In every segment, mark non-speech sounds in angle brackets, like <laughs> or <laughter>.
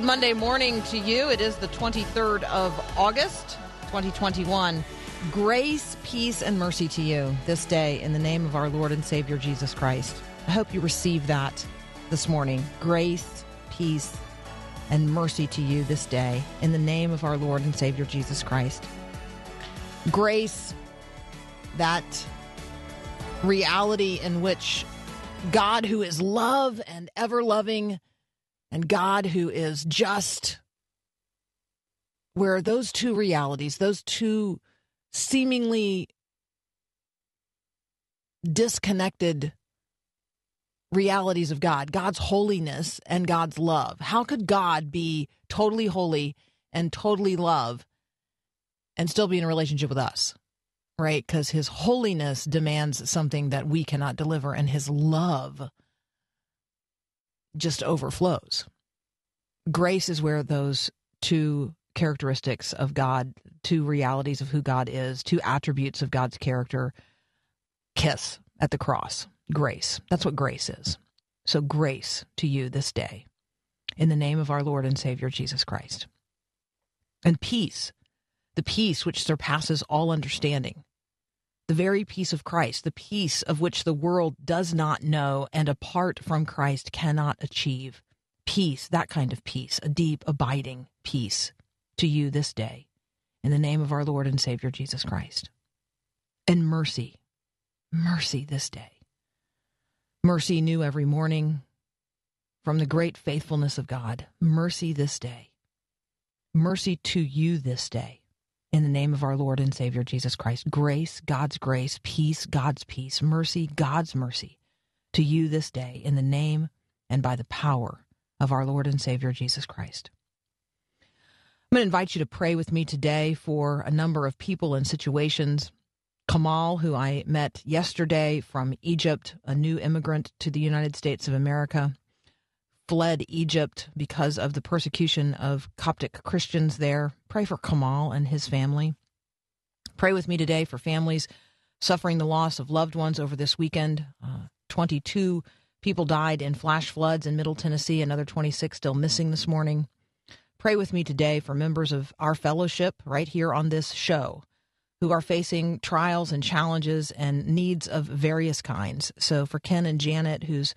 Good Monday morning to you. It is the 23rd of August, 2021. Grace, peace, and mercy to you this day in the name of our Lord and Savior Jesus Christ. I hope you receive that this morning. Grace, peace, and mercy to you this day in the name of our Lord and Savior Jesus Christ. Grace, that reality in which God, who is love and ever loving, and God, who is just, where those two realities, those two seemingly disconnected realities of God, God's holiness and God's love. How could God be totally holy and totally love and still be in a relationship with us? Right? Because his holiness demands something that we cannot deliver, and his love just overflows. Grace is where those two characteristics of God, two realities of who God is, two attributes of God's character kiss at the cross. Grace. That's what grace is. So, grace to you this day in the name of our Lord and Savior Jesus Christ. And peace, the peace which surpasses all understanding, the very peace of Christ, the peace of which the world does not know and apart from Christ cannot achieve. Peace, that kind of peace, a deep, abiding peace to you this day in the name of our Lord and Savior Jesus Christ. And mercy, mercy this day. Mercy new every morning from the great faithfulness of God. Mercy this day. Mercy to you this day in the name of our Lord and Savior Jesus Christ. Grace, God's grace, peace, God's peace, mercy, God's mercy to you this day in the name and by the power of our Lord and Savior Jesus Christ. I'm going to invite you to pray with me today for a number of people and situations. Kamal, who I met yesterday from Egypt, a new immigrant to the United States of America, fled Egypt because of the persecution of Coptic Christians there. Pray for Kamal and his family. Pray with me today for families suffering the loss of loved ones over this weekend. Uh, 22 people died in flash floods in Middle Tennessee, another 26 still missing this morning. Pray with me today for members of our fellowship right here on this show who are facing trials and challenges and needs of various kinds. So, for Ken and Janet, whose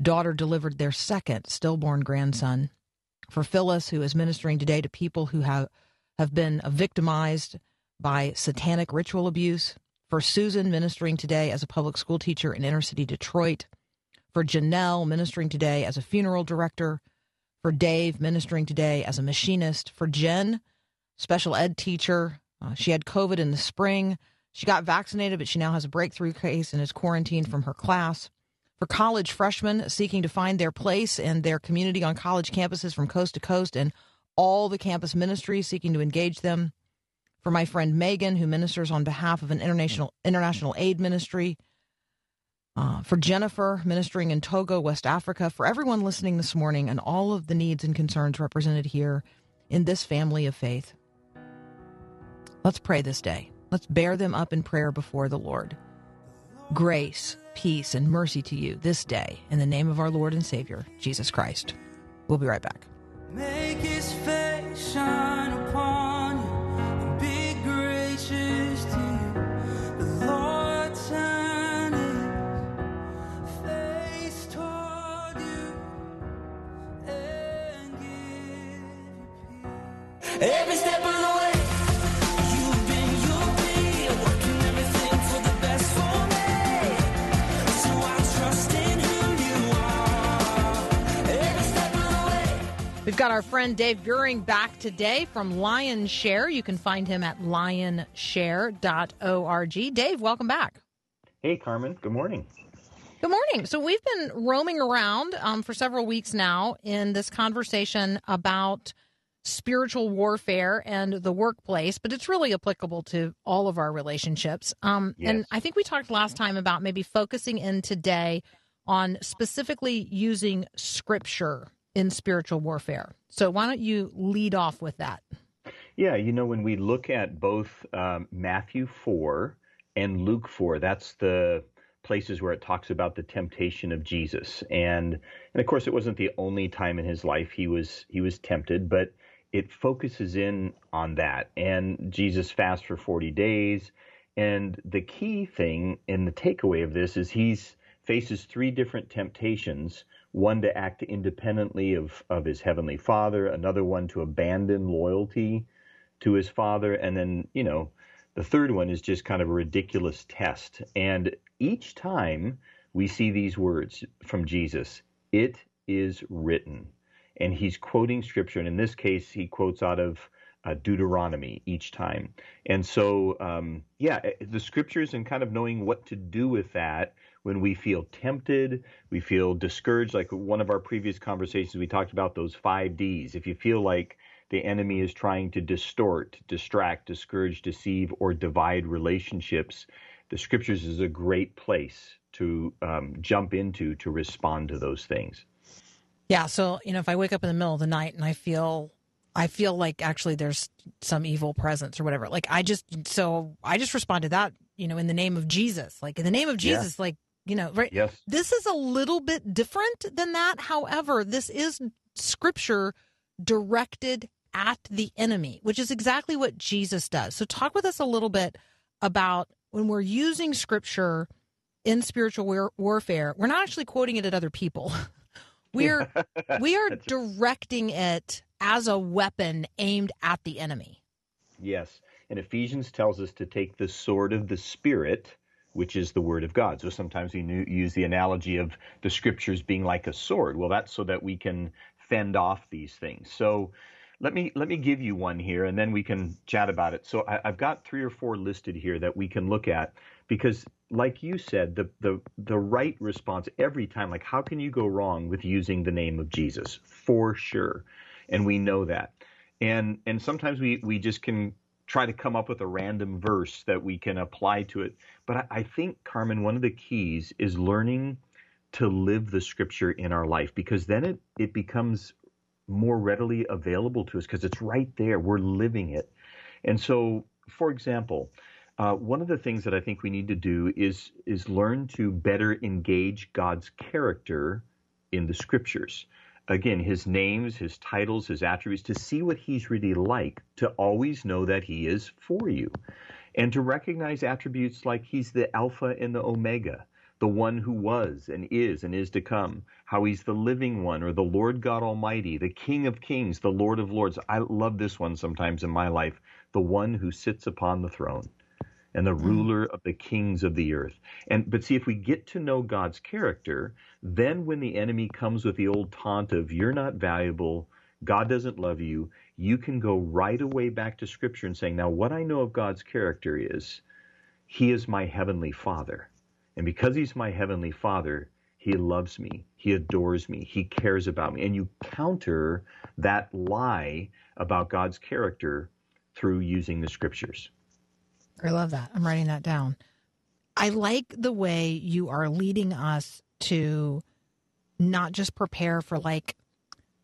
daughter delivered their second stillborn grandson, for Phyllis, who is ministering today to people who have, have been victimized by satanic ritual abuse, for Susan, ministering today as a public school teacher in inner city Detroit, for Janelle, ministering today as a funeral director, for Dave, ministering today as a machinist, for Jen, special ed teacher. Uh, she had COVID in the spring. She got vaccinated, but she now has a breakthrough case and is quarantined from her class. For college freshmen seeking to find their place and their community on college campuses from coast to coast, and all the campus ministries seeking to engage them. For my friend Megan, who ministers on behalf of an international international aid ministry. Uh, for Jennifer, ministering in Togo, West Africa, for everyone listening this morning, and all of the needs and concerns represented here in this family of faith. Let's pray this day. Let's bear them up in prayer before the Lord. Grace, peace, and mercy to you this day in the name of our Lord and Savior, Jesus Christ. We'll be right back. Make his face shine upon you and be gracious to you. The Lord turn his face toward you and give you peace. Every step of We've got our friend Dave Buehring back today from Lionshare. You can find him at lionshare.org. Dave, welcome back. Hey, Carmen. Good morning. Good morning. So we've been roaming around um, for several weeks now in this conversation about spiritual warfare and the workplace, but it's really applicable to all of our relationships. Um, And I think we talked last time about maybe focusing in today on specifically using scripture in spiritual warfare. So why don't you lead off with that? Yeah, you know, when we look at both um, Matthew 4 and Luke 4, that's the places where it talks about the temptation of Jesus. And and of course it wasn't the only time in his life he was he was tempted, but it focuses in on that. And Jesus fasts for 40 days. And the key thing and the takeaway of this is he's faces three different temptations one to act independently of, of his heavenly father, another one to abandon loyalty to his father, and then, you know, the third one is just kind of a ridiculous test. And each time we see these words from Jesus, it is written. And he's quoting scripture. And in this case, he quotes out of uh, Deuteronomy each time. And so, um, yeah, eh, the scriptures and kind of knowing what to do with that when we feel tempted, we feel discouraged. Like one of our previous conversations, we talked about those five D's. If you feel like the enemy is trying to distort, distract, discourage, deceive, or divide relationships, the scriptures is a great place to um, jump into to respond to those things. Yeah, so you know, if I wake up in the middle of the night and I feel I feel like actually there's some evil presence or whatever. Like I just so I just respond to that, you know, in the name of Jesus. Like in the name of Yeah. Jesus, like, you know, right Yes. this is a little bit different than that. However, this is scripture directed at the enemy, which is exactly what Jesus does. So talk with us a little bit about when we're using scripture in spiritual war- warfare, we're not actually quoting it at other people. We're <laughs> we are <laughs> directing it as a weapon aimed at the enemy. Yes. And Ephesians tells us to take the sword of the Spirit, which is the Word of God. So sometimes we use the analogy of the Scriptures being like a sword. Well, that's so that we can fend off these things. So let me let me give you one here, and then we can chat about it. So I, I've got three or four listed here that we can look at because, like you said, the the the right response every time. Like, how can you go wrong with using the name of Jesus? For sure, and we know that and and sometimes we we just can try to come up with a random verse that we can apply to it. But I, I think carmen one of the keys is learning to live the scripture in our life because then it it becomes more readily available to us because it's right there. We're living it. And so for example uh, one of the things that I think we need to do is is learn to better engage God's character in the scriptures again, his names, his titles, his attributes, to see what he's really like, to always know that he is for you, and to recognize attributes like he's the Alpha and the Omega, the one who was and is and is to come, how he's the living one or the Lord God Almighty, the King of Kings, the Lord of Lords. I love this one sometimes in my life, the one who sits upon the throne and the mm-hmm. ruler of the kings of the earth. And but see if we get to know God's character, then when the enemy comes with the old taunt of you're not valuable, God doesn't love you, you can go right away back to scripture and saying, "Now what I know of God's character is he is my heavenly Father. And because he's my heavenly Father, he loves me. He adores me. He cares about me. And you counter that lie about God's character through using the scriptures. I love that. I'm writing that down. I like the way you are leading us to not just prepare for like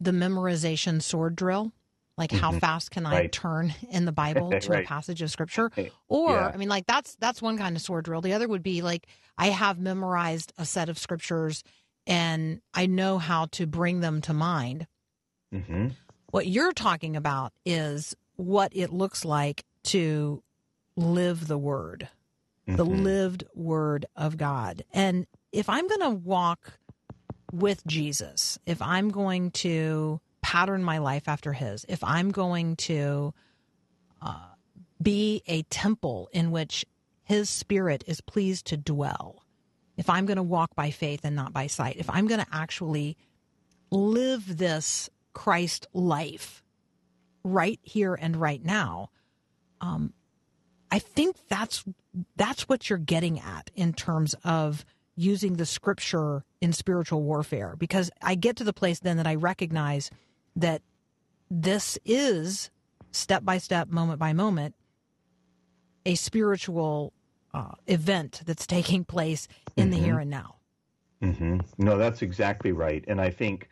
the memorization sword drill, like how fast can I turn in the Bible <laughs> to a passage of scripture? Or Yeah. I mean like that's that's one kind of sword drill. The other would be like I have memorized a set of scriptures and I know how to bring them to mind. hmm What you're talking about is what it looks like to live the word, the Mhm. lived word of God. And if I'm going to walk with Jesus, if I'm going to pattern my life after his, if I'm going to uh, be a temple in which his spirit is pleased to dwell, if I'm going to walk by faith and not by sight, if I'm going to actually live this Christ life right here and right now. Um, I think that's that's what you're getting at in terms of using the scripture in spiritual warfare because I get to the place then that I recognize that this is step by step, moment by moment, a spiritual uh, event that's <laughs> taking place in the here and now. hmm No, that's exactly right. And I think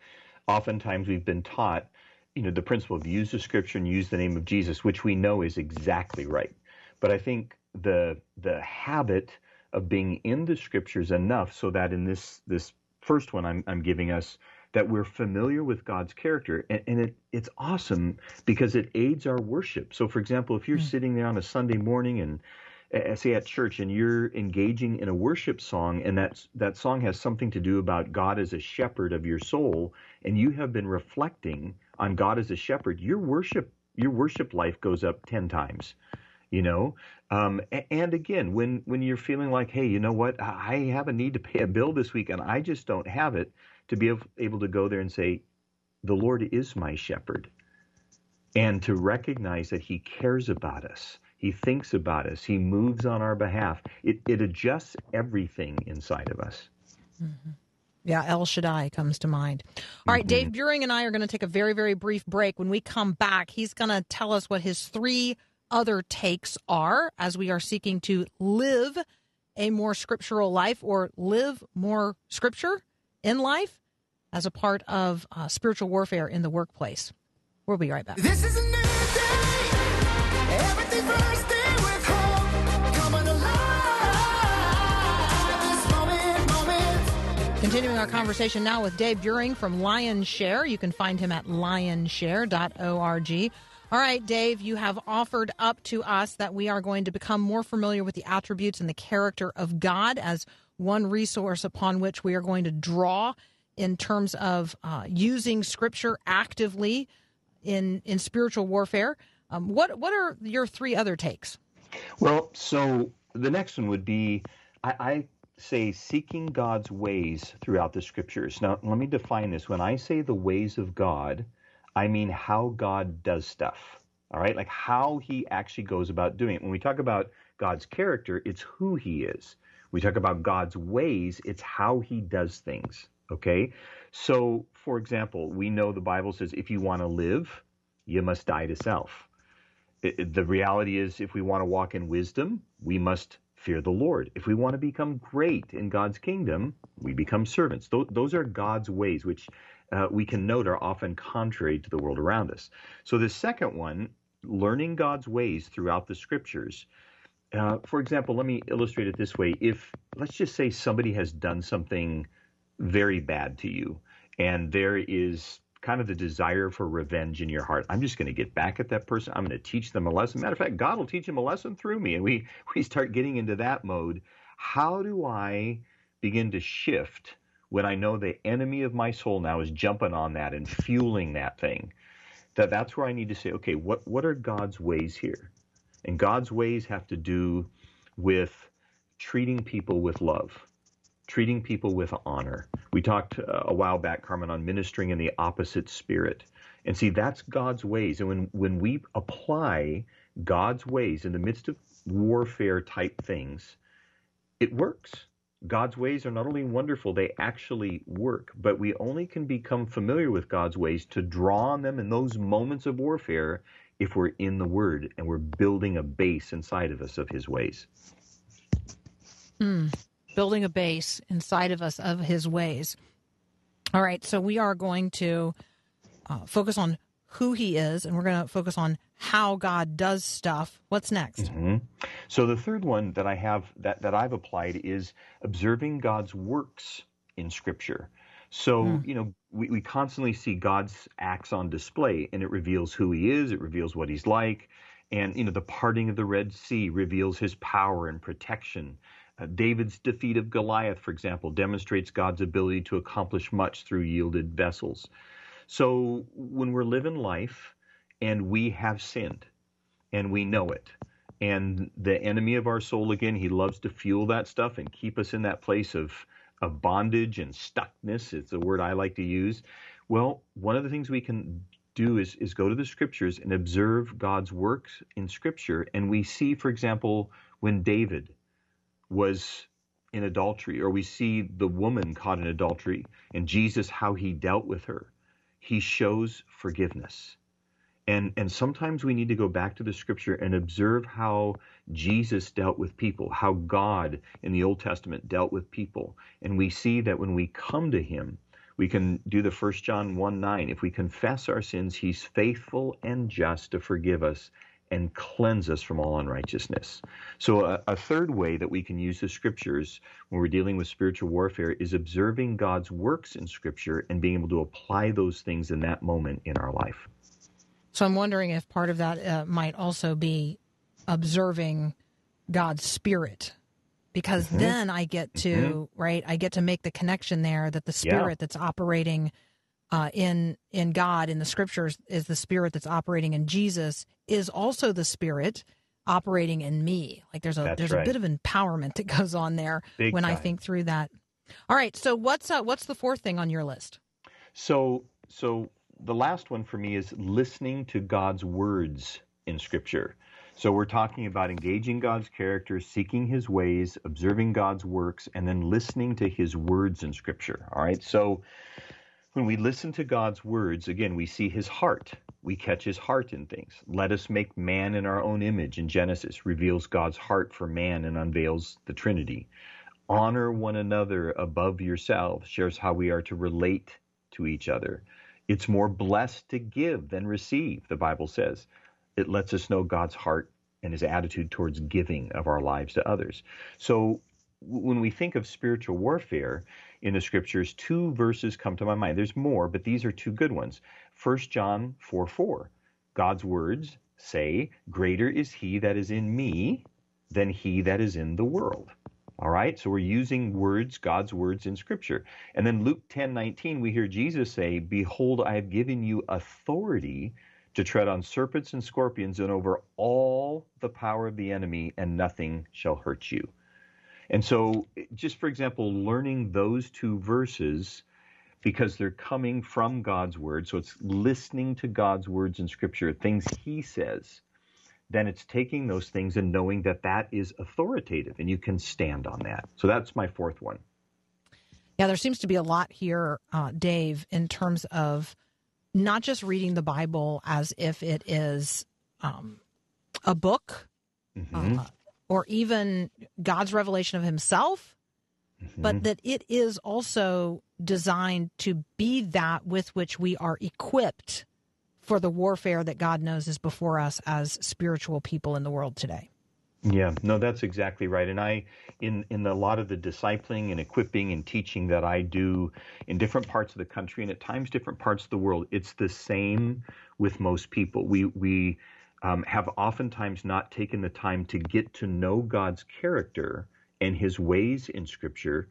oftentimes we've been taught, you know, the principle of use the scripture and use the name of Jesus, which we know is exactly right. But I think the the habit of being in the scriptures enough so that in this this first one I'm, I'm giving us that we're familiar with God's character. And, and it it's awesome because it aids our worship. So for example, if you're sitting there on a Sunday morning and uh, say at church and you're engaging in a worship song and that that song has something to do about God as a shepherd of your soul and you have been reflecting on God as a shepherd your worship your worship life goes up 10 times you know? Um, and again when when you're feeling like hey you know what? I have a need to pay a bill this week and I just don't have it to be able, to go there and say the Lord is my shepherd. And to recognize that he cares about us he thinks about us he moves on our behalf it, it adjusts everything inside of us. Yeah, El Shaddai comes to mind. All right, Dave Buehring and I are going to take a very, very brief break. When we come back, he's going to tell us what his three other takes are as we are seeking to live a more scriptural life or live more scripture in life as a part of uh, spiritual warfare in the workplace. We'll be right back. This is a new day. Everything bursting with hope. Coming alive. This moment, moment. Continuing our conversation now with Dave Buehring from Lionshare. You can find him at lionshare.org. All right, Dave, you have offered up to us that we are going to become more familiar with the attributes and the character of God as one resource upon which we are going to draw in terms of uh, using Scripture actively in in spiritual warfare. Um, what what are your three other takes? Well, so the next one would be I, I say seeking God's ways throughout the scriptures. Now, let me define this. When I say the ways of God, I mean how God does stuff. All right, like how he actually goes about doing it. When we talk about God's character, it's who he is. We talk about God's ways, it's how he does things. Okay, so for example, we know the Bible says if you want to live, you must die to self it- it- the reality is if we want to walk in wisdom, we must fear the Lord. If we want to become great in God's kingdom, we become servants. Those, those are God's ways, which uh, we can note are often contrary to the world around us. So the second one, learning God's ways throughout the scriptures. Uh, for example, let me illustrate it this way. If, let's just say somebody has done something very bad to you, and there is kind of the desire for revenge in your heart. I'm just going to get back at that person. I'm going to teach them a lesson. Matter of fact, God will teach them a lesson through me. And we, <laughs> we start getting into that mode. How do I begin to shift when I know the enemy of my soul now is jumping on that and fueling that thing? That that's where I need to say, okay, what, what are God's ways here? And God's ways have to do with treating people with love treating people with honor. We talked uh, a while back, Carmen, on ministering in the opposite spirit. And see, that's God's ways. And when, when we apply God's ways in the midst of warfare type things, it works. God's ways are not only wonderful, they actually work. But we only can become familiar with God's ways to draw on them in those moments of warfare if we're in the Word and we're building a base inside of us of His ways. building a base inside of us of his ways. All right, so we are going to uh, focus on who he is, and we're going to focus on how God does stuff. What's next? So the third one that I have that, that I've applied is observing God's works in Scripture. So, you know, we, we constantly see God's acts on display and it reveals who he is, it reveals what he's like. And, you know, the parting of the Red Sea reveals his power and protection. Uh, David's defeat of Goliath, for example, demonstrates God's ability to accomplish much through yielded vessels. So when we're living life and we have sinned and we know it, and the enemy of our soul again, he loves to fuel that stuff and keep us in that place of of bondage and stuckness. It's a word I like to use. Well, one of the things we can do is, is go to the scriptures and observe God's works in scripture. And we see, for example, when David was in adultery, or we see the woman caught in adultery and Jesus, how he dealt with her, he shows forgiveness. And, and sometimes we need to go back to the scripture and observe how Jesus dealt with people, how God in the Old Testament dealt with people. And we see that when we come to him, we can do the 1 John 1 9. If we confess our sins, he's faithful and just to forgive us and cleanse us from all unrighteousness. So, a, a, third way that we can use the scriptures when we're dealing with spiritual warfare is observing God's works in scripture and being able to apply those things in that moment in our life. So, I'm wondering if part of that uh, might also be observing God's spirit. Because mm-hmm. then I get to, mm-hmm. right, I get to make the connection there that the spirit yeah. that's operating uh, in in God in the scriptures is the spirit that's operating in Jesus is also the spirit operating in me. Like there's a that's there's right. a bit of empowerment that goes on there Big when time. I think through that. All right, so what's uh, what's the fourth thing on your list? So so the last one for me is listening to God's words in Scripture. So we're talking about engaging God's character, seeking His ways, observing God's works, and then listening to His words in Scripture. All right, so when we listen to God's words, again, we see his heart. We catch his heart in things. Let us make man in our own image in Genesis reveals God's heart for man and unveils the Trinity. Honor one another above yourselves shares how we are to relate to each other. It's more blessed to give than receive, the Bible says. It lets us know God's heart and his attitude towards giving of our lives to others. So when we think of spiritual warfare, in the scriptures, two verses come to my mind. There's more, but these are two good ones. 1 John 4 4. God's words say, Greater is he that is in me than he that is in the world. All right, so we're using words, God's words in Scripture. And then Luke 10 19, we hear Jesus say, Behold, I have given you authority to tread on serpents and scorpions and over all the power of the enemy, and nothing shall hurt you. And so, just for example, learning those two verses because they're coming from God's word, so it's listening to God's words in Scripture, things He says, then it's taking those things and knowing that that is authoritative and you can stand on that. So that's my fourth one. Yeah, there seems to be a lot here, uh, Dave, in terms of not just reading the Bible as if it is um, a book, mm-hmm. uh, or even God's revelation of himself, mm-hmm. but that it is also designed to be that with which we are equipped for the warfare that God knows is before us as spiritual people in the world today. Yeah, no, that's exactly right. And I, in in a lot of the discipling and equipping and teaching that I do in different parts of the country and at times different parts of the world, it's the same with most people. We we um, have oftentimes not taken the time to get to know God's character and His ways in Scripture.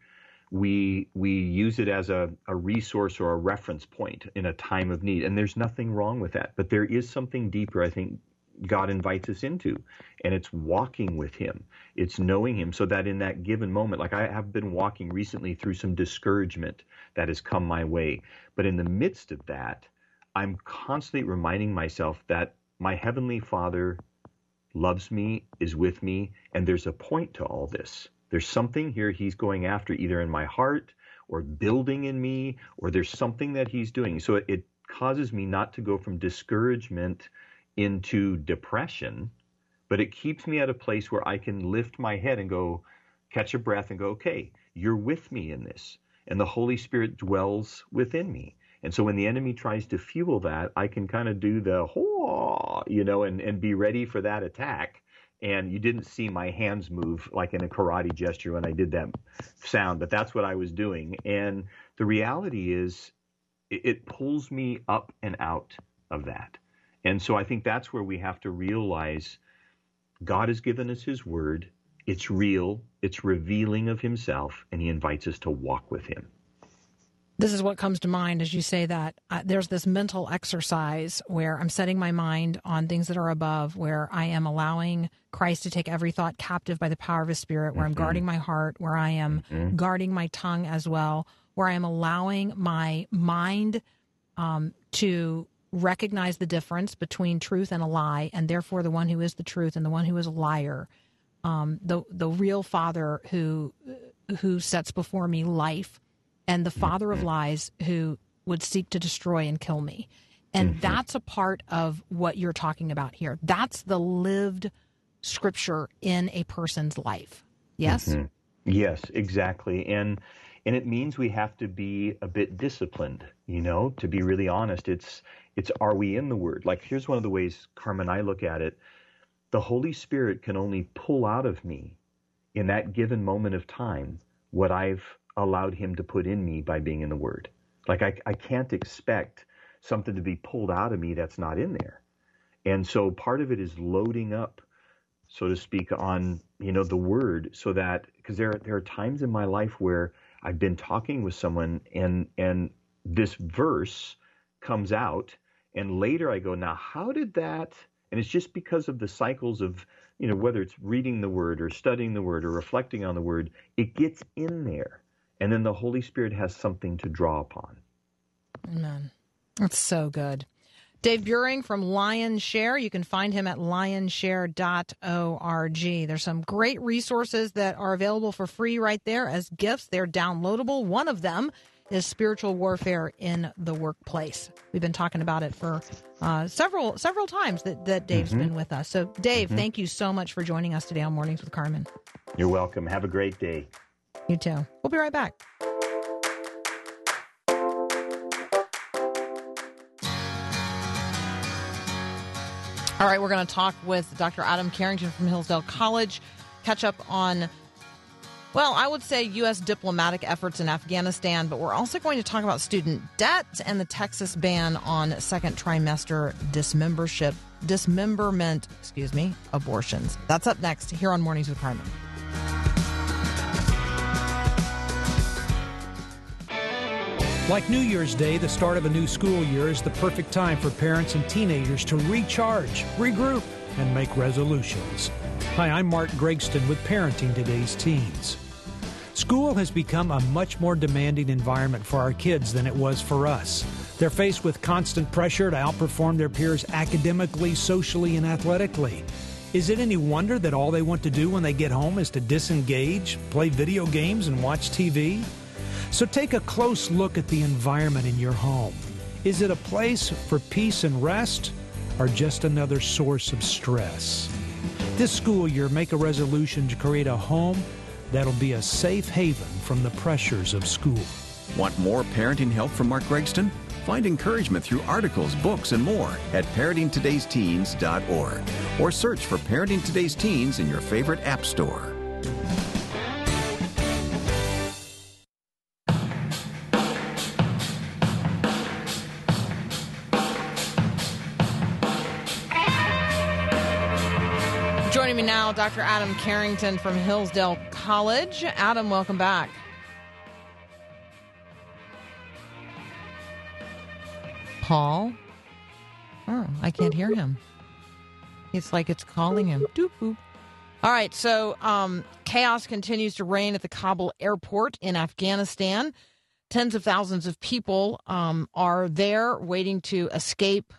We we use it as a, a resource or a reference point in a time of need, and there's nothing wrong with that. But there is something deeper, I think, God invites us into, and it's walking with Him. It's knowing Him, so that in that given moment, like I have been walking recently through some discouragement that has come my way, but in the midst of that, I'm constantly reminding myself that my heavenly Father loves me, is with me, and there's a point to all this. There's something here he's going after, either in my heart or building in me, or there's something that he's doing. So it, causes me not to go from discouragement into depression, but it keeps me at a place where I can lift my head and go, catch a breath and go, okay, you're with me in this. And the Holy Spirit dwells within me. And so when the enemy tries to fuel that, I can kind of do the whole, you know, and, and be ready for that attack. And you didn't see my hands move like in a karate gesture when I did that sound, but that's what I was doing. And the reality is, it, it pulls me up and out of that. And so I think that's where we have to realize God has given us His Word. It's real, it's revealing of Himself, and He invites us to walk with Him this is what comes to mind as you say that. Uh, there's this mental exercise where I'm setting my mind on things that are above, where I am allowing Christ to take every thought captive by the power of his spirit, where mm-hmm. I'm guarding my heart, where I am mm-hmm. guarding my tongue as well, where I am allowing my mind um, to recognize the difference between truth and a lie, and therefore the one who is the truth and the one who is a liar. Um, the the real Father who who sets before me life, and the Father of lies who would seek to destroy and kill me. And mm-hmm. that's a part of what you're talking about here. That's the lived scripture in a person's life. Yes? Mm-hmm. Yes, exactly. And and it means we have to be a bit disciplined, you know, to be really honest. It's it's are we in the word? Like here's one of the ways Carmen and I look at it. The Holy Spirit can only pull out of me in that given moment of time what I've allowed him to put in me by being in the word. Like I I can't expect something to be pulled out of me that's not in there. And so part of it is loading up so to speak, on you know the word, so that because there there are times in my life where I've been talking with someone and and this verse comes out, and later I go, now how did that? And it's just because of the cycles of you know whether it's reading the word or studying the word or reflecting on the word, it gets in there, and then the Holy Spirit has something to draw upon. Amen. That's so good. Dave Buehring from Lionshare. You can find him at lionshare.org. There's some great resources that are available for free right there as gifts. They're downloadable. One of them is spiritual warfare in the workplace. We've been talking about it for uh, several several times that, that Dave's been with us. So, Dave, thank you so much for joining us today on Mornings with Carmen. You're welcome. Have a great day. You too. We'll be right back. All right, we're going to talk with Dr. Adam Carrington from Hillsdale College, catch up on, well, I would say U.S. diplomatic efforts in Afghanistan, but we're also going to talk about student debt and the Texas ban on second trimester dismembership, dismemberment, excuse me, abortions. That's up next here on Mornings with Carmen. Like New Year's Day, the start of a new school year is the perfect time for parents and teenagers to recharge, regroup, and make resolutions. Hi, I'm Mark Gregston with Parenting Today's Teens. School has become a much more demanding environment for our kids than it was for us. They're faced with constant pressure to outperform their peers academically, socially, and athletically. Is it any wonder that all they want to do when they get home is to disengage, play video games, and watch TV? So take a close look at the environment in your home. Is it a place for peace and rest or just another source of stress? This school year, make a resolution to create a home that'll be a safe haven from the pressures of school. Want more parenting help from Mark Gregston? Find encouragement through articles, books, and more at parentingtodaysteens.org or search for Parenting Today's Teens in your favorite app store. Dr. Adam Carrington from Hillsdale College. Adam, welcome back. Paul? Oh, I can't hear him. It's like it's calling him. Doop boop. All right, so um, chaos continues to reign at the Kabul airport in Afghanistan. Tens of thousands of people um, are there waiting to escape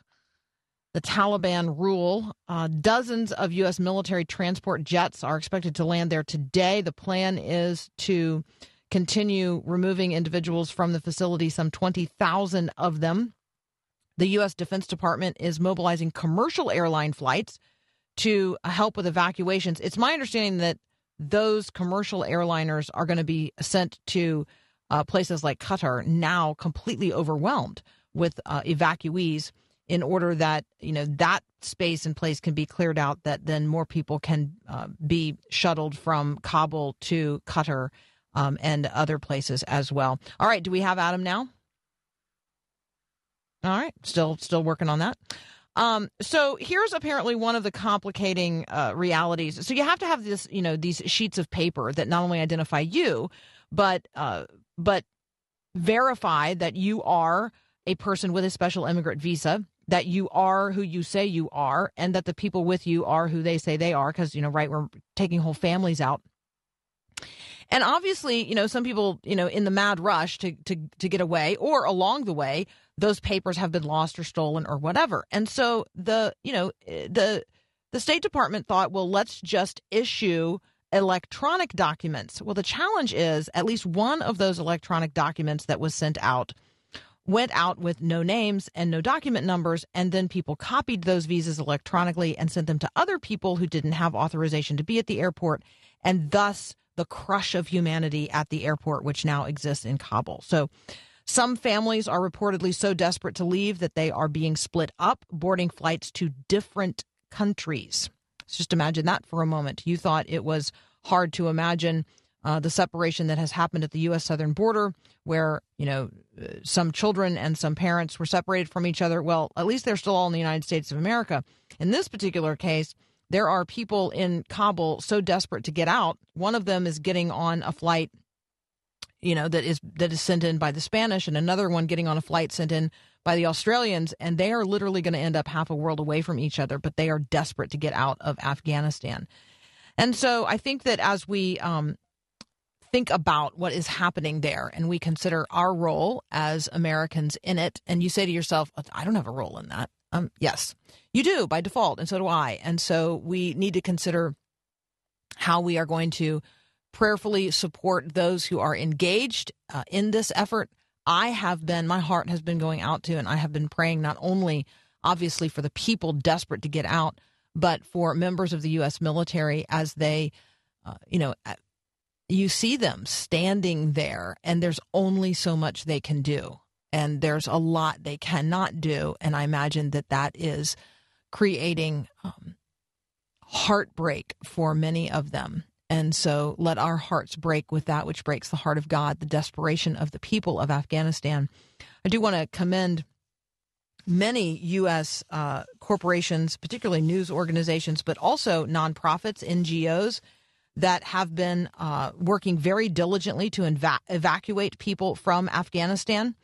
the Taliban rule. Uh, dozens of U.S. military transport jets are expected to land there today. The plan is to continue removing individuals from the facility, some 20,000 of them. The U.S. Defense Department is mobilizing commercial airline flights to help with evacuations. It's my understanding that those commercial airliners are going to be sent to uh, places like Qatar, now completely overwhelmed with uh, evacuees in order that you know that space and place can be cleared out that then more people can uh, be shuttled from kabul to qatar um, and other places as well. All right do we have adam now? All right still still working on that. Um, so here's apparently one of the complicating uh, realities. So you have to have this, you know, these sheets of paper that not only identify you, but uh, but verify that you are a person with a special immigrant visa, that you are who you say you are, and that the people with you are who they say they are. Because you know, right, we're taking whole families out. And obviously, you know, some people, you know, in the mad rush to to to get away or along the way, those papers have been lost or stolen or whatever. And so the, you know, the the State Department thought, well, let's just issue electronic documents. Well, the challenge is at least one of those electronic documents that was sent out went out with no names and no document numbers, and then people copied those visas electronically and sent them to other people who didn't have authorization to be at the airport, and thus the crush of humanity at the airport, which now exists in Kabul. So, some families are reportedly so desperate to leave that they are being split up, boarding flights to different countries. Just imagine that for a moment. You thought it was hard to imagine uh, the separation that has happened at the U.S. southern border, where you know some children and some parents were separated from each other. Well, at least they're still all in the United States of America. In this particular case, there are people in Kabul so desperate to get out. One of them is getting on a flight, you know, that is that is sent in by the Spanish, and another one getting on a flight sent in by the Australians, and they are literally going to end up half a world away from each other. But they are desperate to get out of Afghanistan. And so I think that as we um, think about what is happening there and we consider our role as Americans in it, and you say to yourself, I don't have a role in that. Um, yes, you do by default, and so do I. And so we need to consider how we are going to prayerfully support those who are engaged uh, in this effort. I have been, my heart has been going out to, and I have been praying not only obviously for the people desperate to get out, but for members of the U.S. military as they, uh, you know, you see them standing there, and there's only so much they can do. And there's a lot they cannot do. And I imagine that that is creating um, heartbreak for many of them. And so let our hearts break with that which breaks the heart of God, the desperation of the people of Afghanistan. I do want to commend many U.S. Uh, corporations, particularly news organizations, but also nonprofits, NGOs, that have been uh, working very diligently to eva- evacuate people from Afghanistan.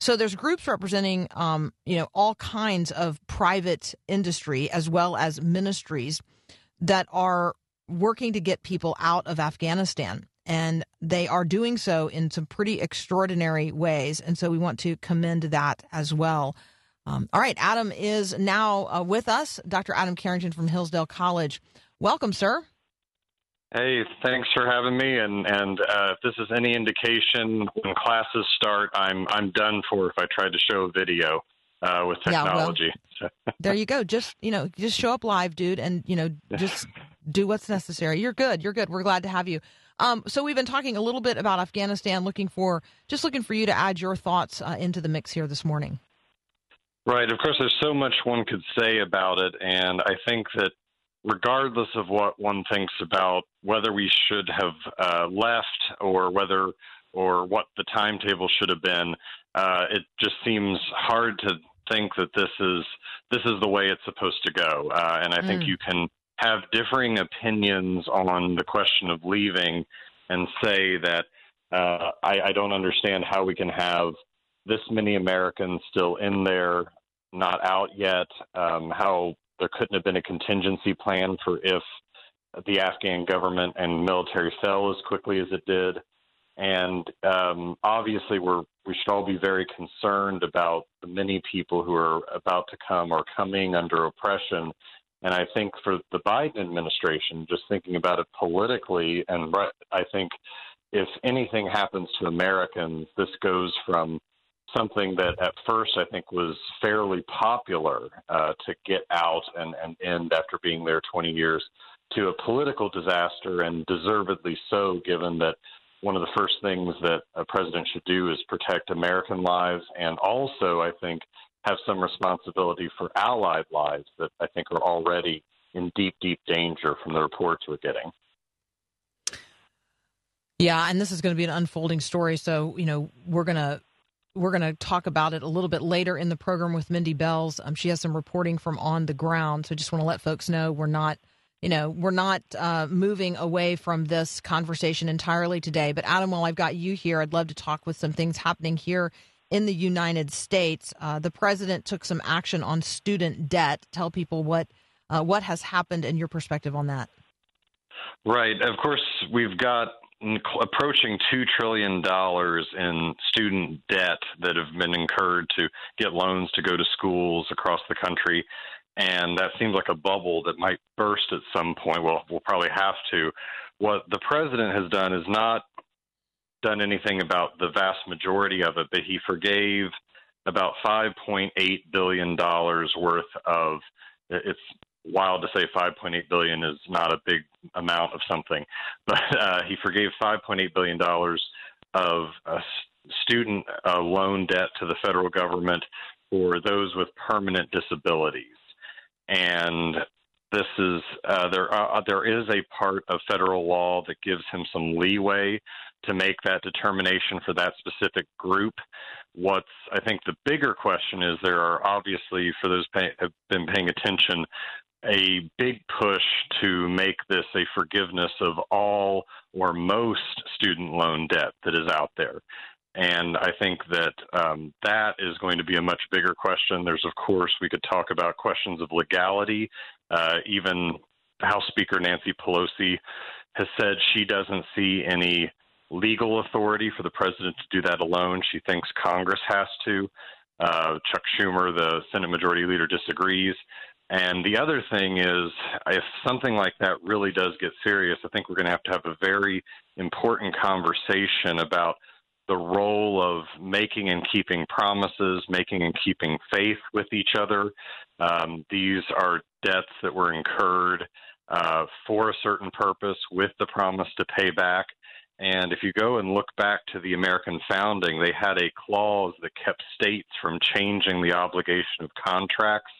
So there's groups representing, um, you know, all kinds of private industry as well as ministries that are working to get people out of Afghanistan. And they are doing so in some pretty extraordinary ways. And so we want to commend that as well. Um, all right, Adam is now uh, with us, Dr. Adam Carrington from Hillsdale College. Welcome, sir. Hey, thanks for having me. And and uh, if this is any indication, when classes start, I'm I'm done for if I try to show a video uh, with Yeah, well, technology. <laughs> There you go. Just you know, just show up live, dude, and you know, just do what's necessary. You're good. You're good. We're glad to have you. Um, so we've been talking a little bit about Afghanistan, looking for just looking for you to add your thoughts uh, into the mix here this morning. Right. Of course, there's so much one could say about it, and I think that regardless of what one thinks about whether we should have uh, left or whether or what the timetable should have been, uh, it just seems hard to think that this is this is the way it's supposed to go. Uh, and I think Mm. you can have differing opinions on the question of leaving, and say that uh, I, I don't understand how we can have this many Americans still in there, not out yet. Um, how there couldn't have been a contingency plan for if the Afghan government and military fell as quickly as it did. And um, obviously, we're we should all be very concerned about the many people who are about to come or coming under oppression. And I think for the Biden administration, just thinking about it politically, and I think if anything happens to Americans, this goes from something that at first I think was fairly popular uh, to get out and, and end after being there 20 years to a political disaster, and deservedly so, given that one of the first things that a president should do is protect American lives and also, I think, have some responsibility for allied lives that I think are already in deep, deep danger from the reports we're getting. Yeah, and this is going to be an unfolding story. So you know, we're gonna we're gonna talk about it a little bit later in the program with Mindy Belz. Um, she has some reporting from on the ground. So just want to let folks know we're not. You know, we're not uh, moving away from this conversation entirely today. But Adam, while I've got you here, I'd love to talk with some things happening here in the United States. Uh, the president took some action on student debt. Tell people what uh, what has happened and your perspective on that. Right. Of course, we've got approaching $2 trillion in student debt that have been incurred to get loans to go to schools across the country. And that seems like a bubble that might burst at some point. Well, we'll probably have to. What the president has done is not done anything about the vast majority of it, but he forgave about $5.8 billion worth of it's wild to say 5.8 billion is not a big amount of something, <laughs> but uh, he forgave 5.8 billion dollars of student uh, loan debt to the federal government for those with permanent disabilities, and this is uh, there. Uh, there is a part of federal law that gives him some leeway to make that determination for that specific group. What's I think the bigger question is there are obviously for those pay, have been paying attention a big push to make this a forgiveness of all or most student loan debt that is out there. And I think that um, that is going to be a much bigger question. There's, of course, we could talk about questions of legality. Uh, even House Speaker Nancy Pelosi has said she doesn't see any legal authority for the president to do that alone. She thinks Congress has to. Uh, Chuck Schumer, the Senate Majority Leader, disagrees. And the other thing is, if something like that really does get serious, I think we're going to have to have a very important conversation about the role of making and keeping promises, making and keeping faith with each other. Um, these are debts that were incurred uh, for a certain purpose with the promise to pay back. And if you go and look back to the American founding, they had a clause that kept states from changing the obligation of contracts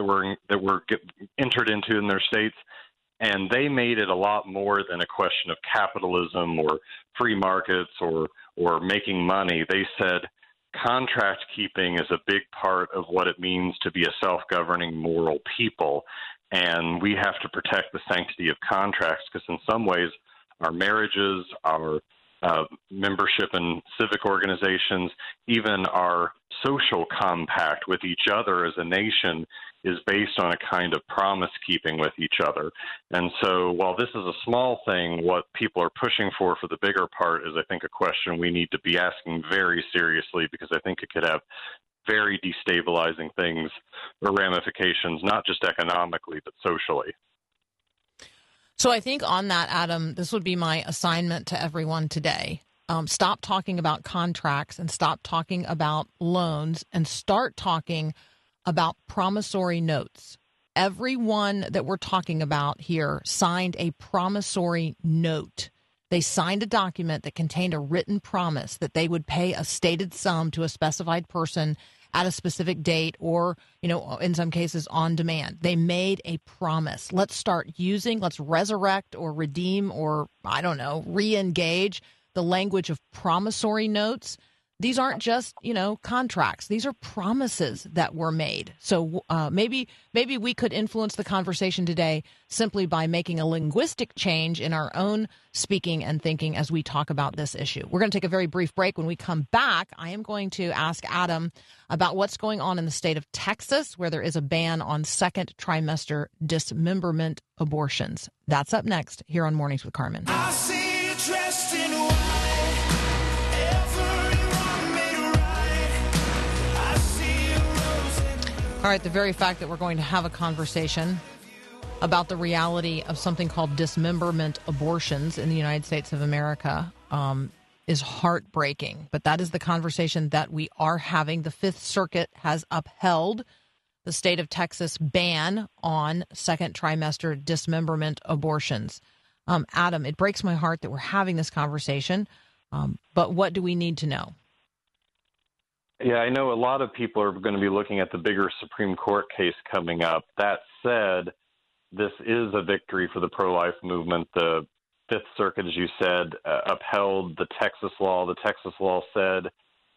that were that were get, entered into in their states, and they made it a lot more than a question of capitalism or free markets or or making money. They said contract keeping is a big part of what it means to be a self-governing moral people, and we have to protect the sanctity of contracts because in some ways our marriages, our uh, membership in civic organizations, even our social compact with each other as a nation is based on a kind of promise keeping with each other. And so while this is a small thing, what people are pushing for for the bigger part is, I think, a question we need to be asking very seriously because I think it could have very destabilizing things or ramifications, not just economically, but socially. So I think on that, Adam, this would be my assignment to everyone today. Um, stop talking about contracts and stop talking about loans and start talking about promissory notes. Everyone that we're talking about here signed a promissory note. They signed a document that contained a written promise that they would pay a stated sum to a specified person at a specific date or, you know, in some cases on demand. They made a promise. Let's start using, let's resurrect or redeem or, I don't know, re engage the language of promissory notes these aren't just you know contracts. These are promises that were made. So uh, maybe maybe we could influence the conversation today simply by making a linguistic change in our own speaking and thinking as we talk about this issue. We're going to take a very brief break. When we come back i am going to ask adam about what's going on in the state of texas where there is a ban on second trimester dismemberment abortions. That's up next here on mornings with carmen All right, the very fact that we're going to have a conversation about the reality of something called dismemberment abortions in the United States of America um, is heartbreaking. But that is the conversation that we are having. The Fifth Circuit has upheld the state of Texas ban on second trimester dismemberment abortions. Um, Adam, it breaks my heart that we're having this conversation. Um, but what do we need to know? Yeah, I know a lot of people are going to be looking at the bigger Supreme Court case coming up. That said, this is a victory for the pro life movement. The Fifth Circuit, as you said, uh, upheld the Texas law. The Texas law said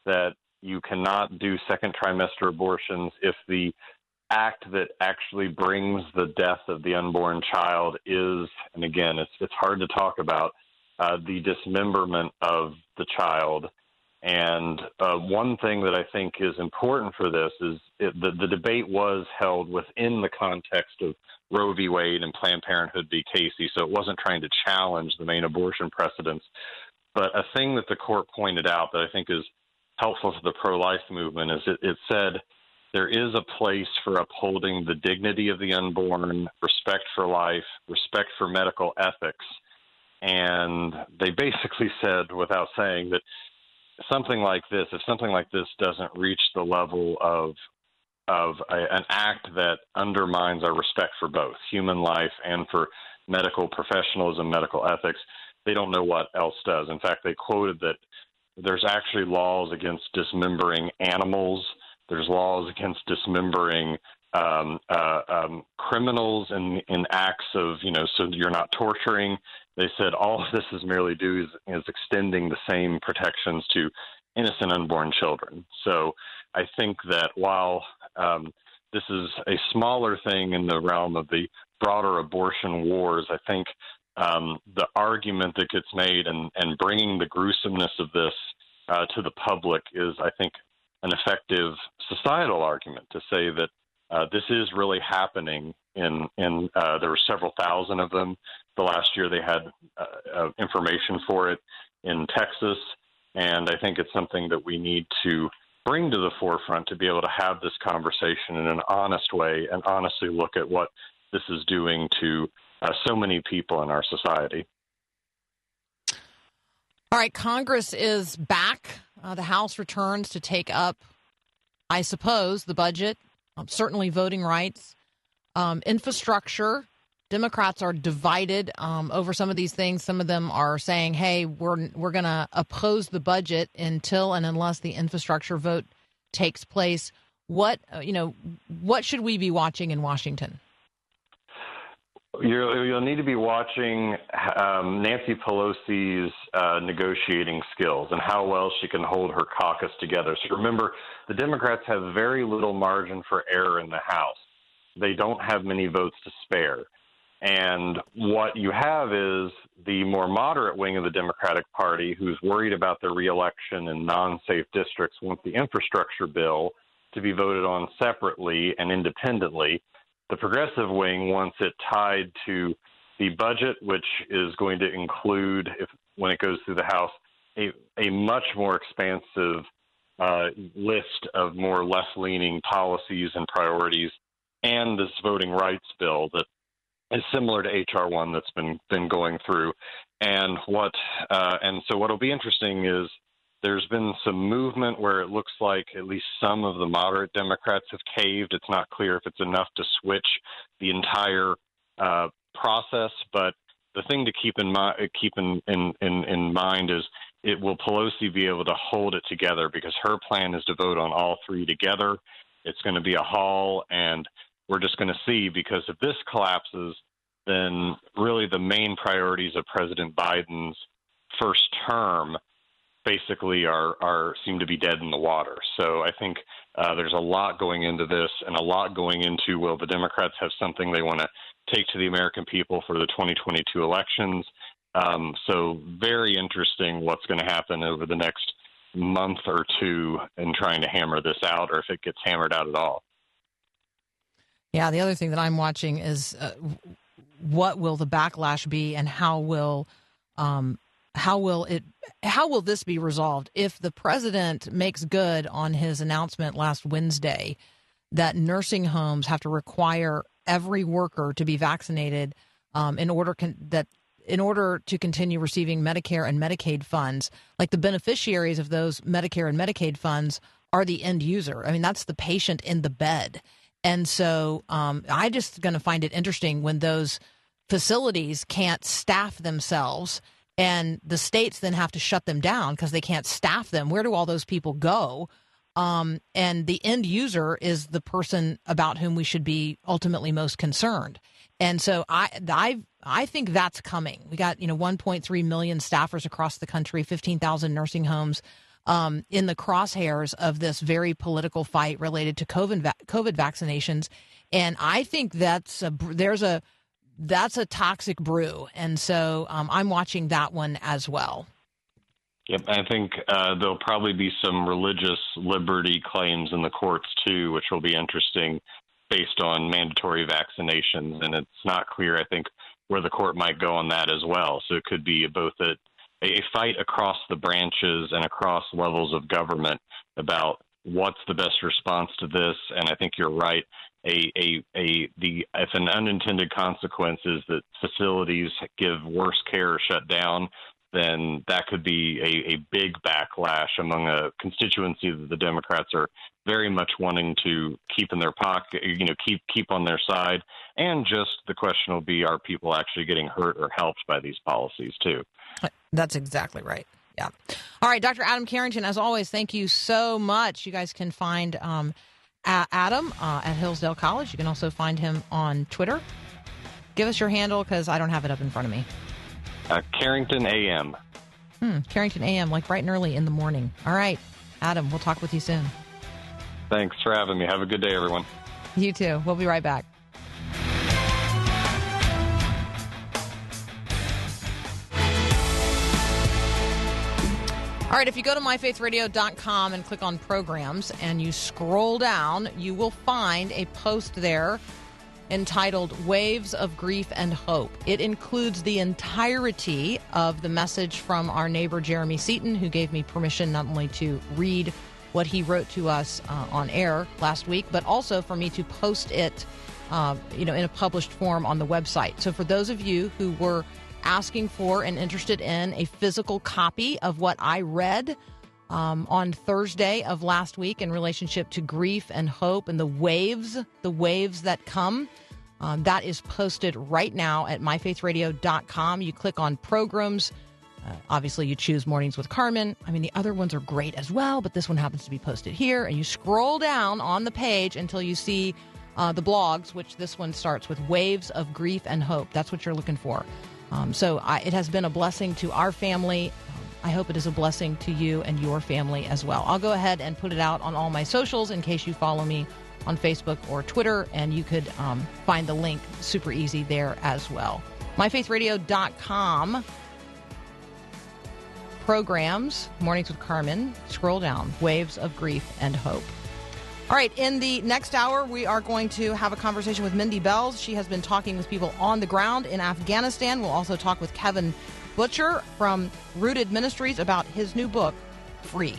that you cannot do second trimester abortions if the act that actually brings the death of the unborn child is, and again, it's it's hard to talk about uh, the dismemberment of the child. And uh, one thing that I think is important for this is it, the, the debate was held within the context of Roe v. Wade and Planned Parenthood v. Casey, so it wasn't trying to challenge the main abortion precedents. But a thing that the court pointed out that I think is helpful to the pro life movement is it, it said there is a place for upholding the dignity of the unborn, respect for life, respect for medical ethics. And they basically said, without saying, that something like this, if something like this doesn't reach the level of of a, an act that undermines our respect for both human life and for medical professionalism, medical ethics, they don't know what else does. In fact, they quoted that there's actually laws against dismembering animals. There's laws against dismembering um, uh, um, criminals in, in acts of, you know, so you're not torturing. They said all of this is merely due is, is extending the same protections to innocent unborn children. So I think that while um, this is a smaller thing in the realm of the broader abortion wars, I think um, the argument that gets made and, and bringing the gruesomeness of this uh, to the public is, I think, an effective societal argument to say that uh, this is really happening. In in uh, there were several thousand of them. The last year they had uh, uh, information for it in Texas, and I think it's something that we need to bring to the forefront to be able to have this conversation in an honest way and honestly look at what this is doing to uh, so many people in our society. All right, Congress is back. Uh, the House returns to take up, I suppose, the budget, um, certainly voting rights, um, infrastructure. Democrats are divided um, over some of these things. Some of them are saying, "Hey, we're we're going to oppose the budget until and unless the infrastructure vote takes place." What uh, you know, what should we be watching in Washington? You're, you'll need to be watching um, Nancy Pelosi's uh, negotiating skills and how well she can hold her caucus together. So remember, the Democrats have very little margin for error in the House. They don't have many votes to spare. And what you have is the more moderate wing of the Democratic Party who's worried about their reelection in non safe districts want the infrastructure bill to be voted on separately and independently. The progressive wing wants it tied to the budget, which is going to include, if when it goes through the House, a, a much more expansive uh, list of more left leaning policies and priorities, and this voting rights bill that is similar to HR one that's been been going through. And what uh, and so what'll be interesting is there's been some movement where it looks like at least some of the moderate Democrats have caved. It's not clear if it's enough to switch the entire uh, process, but the thing to keep in mind keep in, in, in, in mind is it will Pelosi be able to hold it together because her plan is to vote on all three together. It's going to be a haul, and we're just going to see because if this collapses, then really the main priorities of President Biden's first term basically are are seem to be dead in the water. So I think uh, there's a lot going into this, and a lot going into will the Democrats have something they want to take to the American people for the 2022 elections. Um, so very interesting what's going to happen over the next month or two in trying to hammer this out, or if it gets hammered out at all. Yeah, the other thing that I'm watching is uh, what will the backlash be, and how will um, how will it how will this be resolved if the president makes good on his announcement last Wednesday that nursing homes have to require every worker to be vaccinated um, in order con- that in order to continue receiving Medicare and Medicaid funds, like the beneficiaries of those Medicare and Medicaid funds are the end user. I mean, that's the patient in the bed. And so um, I just going to find it interesting when those facilities can't staff themselves and the states then have to shut them down because they can't staff them. Where do all those people go? Um, and the end user is the person about whom we should be ultimately most concerned. And so I, I, I think that's coming. We got you know 1.3 million staffers across the country, 15,000 nursing homes um, in the crosshairs of this very political fight related to COVID, COVID vaccinations. And I think that's a, there's a that's a toxic brew. And so um, I'm watching that one as well. Yep, I think uh, there'll probably be some religious liberty claims in the courts too, which will be interesting based on mandatory vaccinations. And it's not clear, I think, where the court might go on that as well. So it could be both a, a fight across the branches and across levels of government about what's the best response to this. And I think you're right. A, a, a the if an unintended consequence is that facilities give worse care or shut down, then that could be a, a big backlash among a constituency that the Democrats are very much wanting to keep in their pocket, you know, keep keep on their side. And just the question will be: Are people actually getting hurt or helped by these policies too? That's exactly right. Yeah. All right, Dr. Adam Carrington, as always, thank you so much. You guys can find um, Adam uh, at Hillsdale College. You can also find him on Twitter. Give us your handle because I don't have it up in front of me. Uh, Carrington AM. Hmm, Carrington AM, like bright and early in the morning. All right, Adam, we'll talk with you soon. Thanks for having me. Have a good day, everyone. You too. We'll be right back. All right, if you go to myfaithradio.com and click on programs and you scroll down, you will find a post there entitled Waves of Grief and Hope. It includes the entirety of the message from our neighbor Jeremy Seaton, who gave me permission not only to read what he wrote to us uh, on air last week, but also for me to post it, uh, you know, in a published form on the website. So for those of you who were asking for and interested in a physical copy of what I read um, on Thursday of last week in relationship to grief and hope and the waves, the waves that come. Um, that is posted right now at myfaithradio.com. You click on programs. Uh, obviously, you choose Mornings with Carmen. I mean, the other ones are great as well, but this one happens to be posted here. And you scroll down on the page until you see uh, the blogs, which this one starts with Waves of Grief and Hope. That's what you're looking for. Um, so I, it has been a blessing to our family. I hope it is a blessing to you and your family as well. I'll go ahead and put it out on all my socials in case you follow me on Facebook or Twitter, and you could um, find the link super easy there as well. MyFaithRadio.com programs, Mornings with Carmen, scroll down, Waves of Grief and Hope. All right, in the next hour, we are going to have a conversation with Mindy Belz. She has been talking with people on the ground in Afghanistan. We'll also talk with Kevin Butcher from Rooted Ministries about his new book, Free.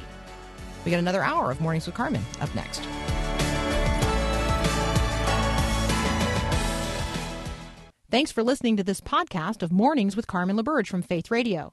We got another hour of Mornings with Carmen up next. Thanks for listening to this podcast of Mornings with Carmen LaBerge from Faith Radio.